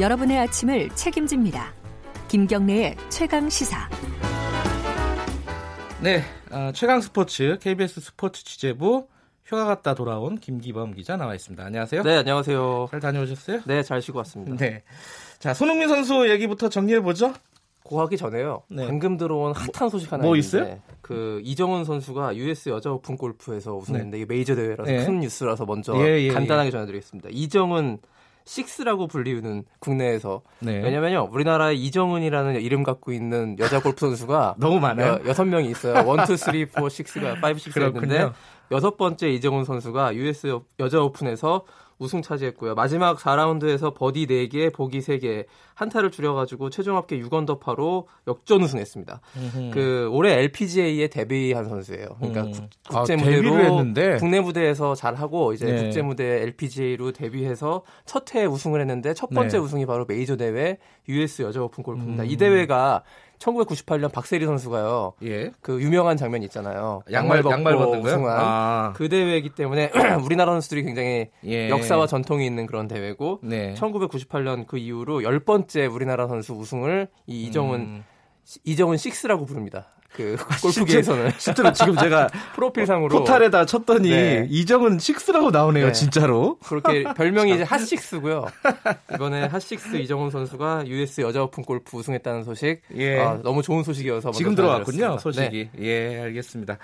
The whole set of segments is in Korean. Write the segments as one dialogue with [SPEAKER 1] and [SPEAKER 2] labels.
[SPEAKER 1] 여러분의 아침을 책임집니다. 김경래의 최강 시사.
[SPEAKER 2] 네, 어, 최강 스포츠 KBS 스포츠 취재부 휴가 갔다 돌아온 김기범 기자 나와 있습니다. 안녕하세요.
[SPEAKER 3] 네, 안녕하세요.
[SPEAKER 2] 잘 다녀오셨어요?
[SPEAKER 3] 네, 잘 쉬고 왔습니다.
[SPEAKER 2] 네. 자, 손흥민 선수 얘기부터 정리해 보죠.
[SPEAKER 3] 고하기 전에요.
[SPEAKER 2] 네.
[SPEAKER 3] 방금 들어온 핫한 소식 하나
[SPEAKER 2] 뭐
[SPEAKER 3] 있는데
[SPEAKER 2] 있어요?
[SPEAKER 3] 그 이정은 선수가 US 여자 오픈 골프에서 우승했는데 이게 메이저 대회라서
[SPEAKER 2] 네.
[SPEAKER 3] 큰 뉴스라서 먼저
[SPEAKER 2] 예, 예,
[SPEAKER 3] 간단하게 전해드리겠습니다. 이정은 6라고 불리우는 국내에서
[SPEAKER 2] 네.
[SPEAKER 3] 왜냐면요 우리나라에 이정은이라는 이름 갖고 있는 여자 골프 선수가
[SPEAKER 2] 너무 많아요.
[SPEAKER 3] 여, 섯 명이 있어요. 1, 2, 3, 4, 6가 5, 6가 있는데
[SPEAKER 2] 그렇군요.
[SPEAKER 3] 여섯 번째 이정은 선수가 US 여자 오픈에서 우승 차지했고요. 마지막 4라운드에서 버디 4개, 보기 3개, 한타를 줄여가지고 최종 합계 6언더파로 역전 우승했습니다. 그 올해 LPGA에 데뷔한 선수예요. 그러니까
[SPEAKER 2] 음.
[SPEAKER 3] 국-
[SPEAKER 2] 아,
[SPEAKER 3] 국제
[SPEAKER 2] 데뷔를
[SPEAKER 3] 무대로
[SPEAKER 2] 했는데?
[SPEAKER 3] 국내 무대에서 잘 하고 이제
[SPEAKER 2] 네.
[SPEAKER 3] 국제 무대 LPGA로 데뷔해서 첫 해에 우승을 했는데 첫 번째
[SPEAKER 2] 네.
[SPEAKER 3] 우승이 바로 메이저 대회 US 여자 오픈 골프입니다.
[SPEAKER 2] 음.
[SPEAKER 3] 이 대회가 1998년 박세리 선수가요.
[SPEAKER 2] 예.
[SPEAKER 3] 그 유명한 장면 있잖아요.
[SPEAKER 2] 양말
[SPEAKER 3] 벗고
[SPEAKER 2] 양말 벗는 거요?
[SPEAKER 3] 우승한
[SPEAKER 2] 아.
[SPEAKER 3] 그 대회이기 때문에 우리나라 선수들이 굉장히
[SPEAKER 2] 예.
[SPEAKER 3] 역사와 전통이 있는 그런 대회고
[SPEAKER 2] 네.
[SPEAKER 3] 1998년 그 이후로 열 번째 우리나라 선수 우승을 이 이정은
[SPEAKER 2] 음.
[SPEAKER 3] 이정은 6라고 부릅니다. 그 골프계에서는
[SPEAKER 2] 실제로 지금 제가
[SPEAKER 3] 프로필상으로
[SPEAKER 2] 포탈에다 쳤더니
[SPEAKER 3] 네.
[SPEAKER 2] 이정은 6라고 나오네요,
[SPEAKER 3] 네.
[SPEAKER 2] 진짜로.
[SPEAKER 3] 그렇게 별명이 이제 핫식스고요. 이번에 핫식스 이정은 선수가 US 여자 오픈 골프 우승했다는 소식.
[SPEAKER 2] 예.
[SPEAKER 3] 아, 너무 좋은 소식이어서
[SPEAKER 2] 지금 들어왔군요.
[SPEAKER 3] 네.
[SPEAKER 2] 소식이. 예, 알겠습니다.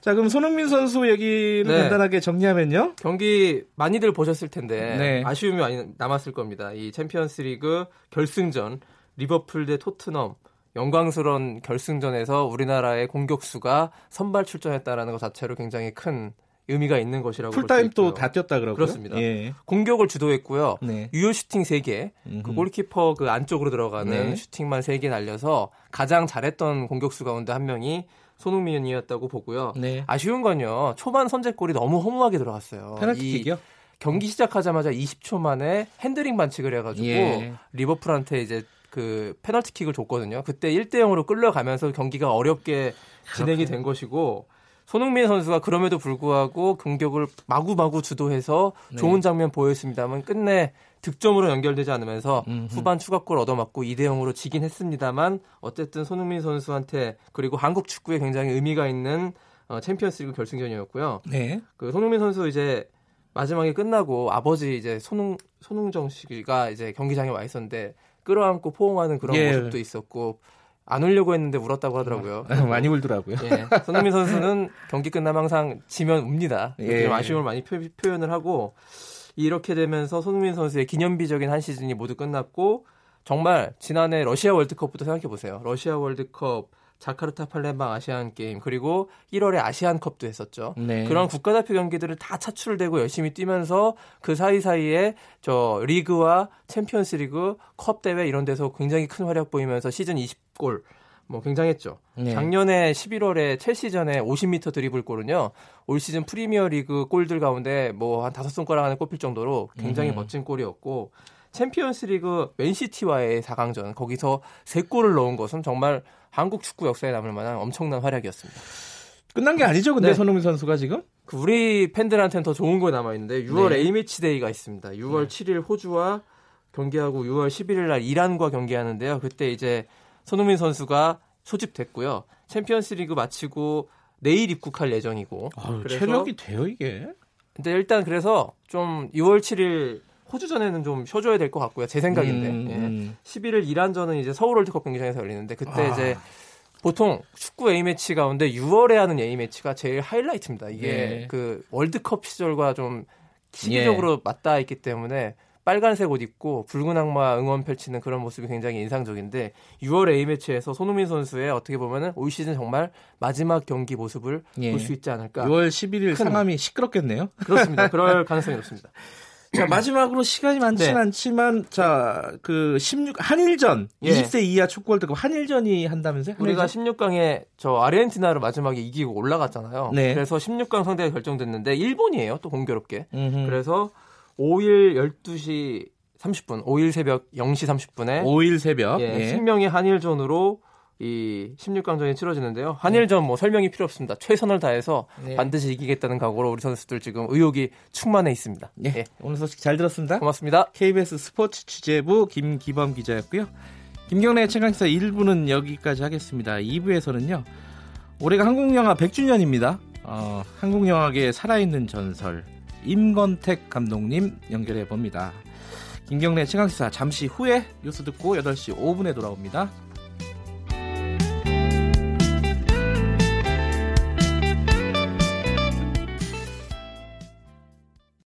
[SPEAKER 2] 자, 그럼 손흥민 선수 얘기를
[SPEAKER 3] 네.
[SPEAKER 2] 간단하게 정리하면요.
[SPEAKER 3] 경기 많이들 보셨을 텐데
[SPEAKER 2] 네.
[SPEAKER 3] 아쉬움이 많이 남았을 겁니다. 이 챔피언스리그 결승전 리버풀 대 토트넘 영광스러운 결승전에서 우리나라의 공격수가 선발 출전했다라는 것 자체로 굉장히 큰 의미가 있는 것이라고
[SPEAKER 2] 풀타임 또
[SPEAKER 3] 있고요.
[SPEAKER 2] 다 뛰었다 그러고요.
[SPEAKER 3] 그렇습니다.
[SPEAKER 2] 예.
[SPEAKER 3] 공격을 주도했고요.
[SPEAKER 2] 네.
[SPEAKER 3] 유효 슈팅 3개, 그
[SPEAKER 2] 음흠.
[SPEAKER 3] 골키퍼 그 안쪽으로 들어가는
[SPEAKER 2] 네.
[SPEAKER 3] 슈팅만 3개 날려서 가장 잘했던 공격수 가운데 한 명이 손흥민이었다고 보고요.
[SPEAKER 2] 네.
[SPEAKER 3] 아쉬운 건요. 초반 선제골이 너무 허무하게 들어갔어요. 이
[SPEAKER 2] 페널티킥이요?
[SPEAKER 3] 경기 시작하자마자 20초 만에 핸들링 반칙을 해가지고
[SPEAKER 2] 예.
[SPEAKER 3] 리버풀한테 이제 그 페널티킥을 줬거든요. 그때 1대 0으로 끌려가면서 경기가 어렵게 진행이 된 것이고 손흥민 선수가 그럼에도 불구하고 공격을 마구마구 주도해서
[SPEAKER 2] 네.
[SPEAKER 3] 좋은 장면 보였습니다만 끝내 득점으로 연결되지 않으면서
[SPEAKER 2] 음흠.
[SPEAKER 3] 후반 추가골 얻어맞고 2대 0으로 지긴 했습니다만 어쨌든 손흥민 선수한테 그리고 한국 축구에 굉장히 의미가 있는 어, 챔피언스리그 결승전이었고요.
[SPEAKER 2] 네.
[SPEAKER 3] 그 손흥민 선수 이제 마지막에 끝나고 아버지 이제 손흥 손흥정 씨가 이제 경기장에 와 있었는데 끌어안고 포옹하는 그런
[SPEAKER 2] 예.
[SPEAKER 3] 모습도 있었고 안 울려고 했는데 울었다고 하더라고요.
[SPEAKER 2] 많이 울더라고요.
[SPEAKER 3] 예, 손흥민 선수는 경기 끝나면 항상 지면 웁니다.
[SPEAKER 2] 예.
[SPEAKER 3] 좀 아쉬움을 많이 표, 현을 하고 이렇게 되면서 손흥민 선수의 기념비적인 한 시즌이 모두 끝났고 정말 지난해 러시아 월드컵부터 생각해 보세요. 러시아 월드컵, 자카르타 팔렘방 아시안 게임 그리고 1월에 아시안컵도 했었죠.
[SPEAKER 2] 네.
[SPEAKER 3] 그런 국가대표 경기들을 다 차출되고 열심히 뛰면서 그 사이사이에 저 리그와 챔피언스리그 컵 대회 이런 데서 굉장히 큰 활약 보이면서 시즌 20골 뭐 굉장했죠.
[SPEAKER 2] 네.
[SPEAKER 3] 작년에 11월에 첼시전에 50m 드리블 골은요. 올 시즌 프리미어 리그 골들 가운데 뭐 한 다섯 손가락 안에 꼽힐 정도로 굉장히
[SPEAKER 2] 음.
[SPEAKER 3] 멋진 골이었고 챔피언스 리그 맨시티와의 4강전 거기서 3골을 넣은 것은 정말 한국 축구 역사에 남을 만한 엄청난 활약이었습니다.
[SPEAKER 2] 끝난 게 아니죠, 근데
[SPEAKER 3] 네.
[SPEAKER 2] 손흥민 선수가 지금?
[SPEAKER 3] 그 우리 팬들한테는 더 좋은 거 남아 있는데 6월
[SPEAKER 2] 네.
[SPEAKER 3] A매치 데이가 있습니다. 6월 7일 호주와 경기하고 6월 11일 날 이란과 경기하는데요. 그때 이제 손흥민 선수가 소집됐고요. 챔피언스리그 마치고 내일 입국할 예정이고.
[SPEAKER 2] 아유, 체력이 돼요, 이게?
[SPEAKER 3] 근데 일단 그래서 좀 6월 7일 호주전에는 좀 쉬어줘야 될 것 같고요. 제 생각인데.
[SPEAKER 2] 음,
[SPEAKER 3] 예.
[SPEAKER 2] 음.
[SPEAKER 3] 11일 이란전은 이제 서울 월드컵 경기장에서 열리는데 그때
[SPEAKER 2] 아.
[SPEAKER 3] 이제 보통 축구 A 매치 가운데 6월에 하는 A 매치가 제일 하이라이트입니다. 이게
[SPEAKER 2] 네.
[SPEAKER 3] 그 월드컵 시절과 좀 시기적으로 맞닿아 있기 때문에 빨간색 옷 입고 붉은 악마 응원 펼치는 그런 모습이 굉장히 인상적인데 6월 A 매치에서 손흥민 선수의 어떻게 보면은 올 시즌 정말 마지막 경기 모습을
[SPEAKER 2] 예.
[SPEAKER 3] 볼수 있지 않을까.
[SPEAKER 2] 6월 11일
[SPEAKER 3] 큰-
[SPEAKER 2] 상암이 시끄럽겠네요.
[SPEAKER 3] 그렇습니다. 그럴 가능성이 높습니다.
[SPEAKER 2] 자, 마지막으로 시간이 많지는
[SPEAKER 3] 네.
[SPEAKER 2] 않지만, 자, 그, 16, 한일전,
[SPEAKER 3] 예.
[SPEAKER 2] 20세 이하 축구 월드컵 한일전이 한다면서요?
[SPEAKER 3] 우리가
[SPEAKER 2] 한일전?
[SPEAKER 3] 16강에 저 아르헨티나를 마지막에 이기고 올라갔잖아요.
[SPEAKER 2] 네.
[SPEAKER 3] 그래서 16강 상대가 결정됐는데 일본이에요. 또 공교롭게.
[SPEAKER 2] 음흠.
[SPEAKER 3] 그래서 5일 12시 30분, 5일 새벽 0시 30분에
[SPEAKER 2] 5일 새벽.
[SPEAKER 3] 예,
[SPEAKER 2] 예.
[SPEAKER 3] 신명의 한일전으로 이 16강전이 치러지는데요. 한일전 뭐 설명이 필요 없습니다. 최선을 다해서
[SPEAKER 2] 네.
[SPEAKER 3] 반드시 이기겠다는 각오로 우리 선수들 지금 의욕이 충만해 있습니다.
[SPEAKER 2] 네,
[SPEAKER 3] 예,
[SPEAKER 2] 오늘 소식 잘 들었습니다.
[SPEAKER 3] 고맙습니다.
[SPEAKER 2] KBS 스포츠 취재부 김기범 기자였고요. 김경래 최강기사 1부는 여기까지 하겠습니다. 2부에서는요. 올해가 한국영화 100주년입니다. 어, 한국영화계의 살아있는 전설 임건택 감독님 연결해 봅니다. 김경래 최강기사 잠시 후에 뉴스 듣고 8시 5분에 돌아옵니다.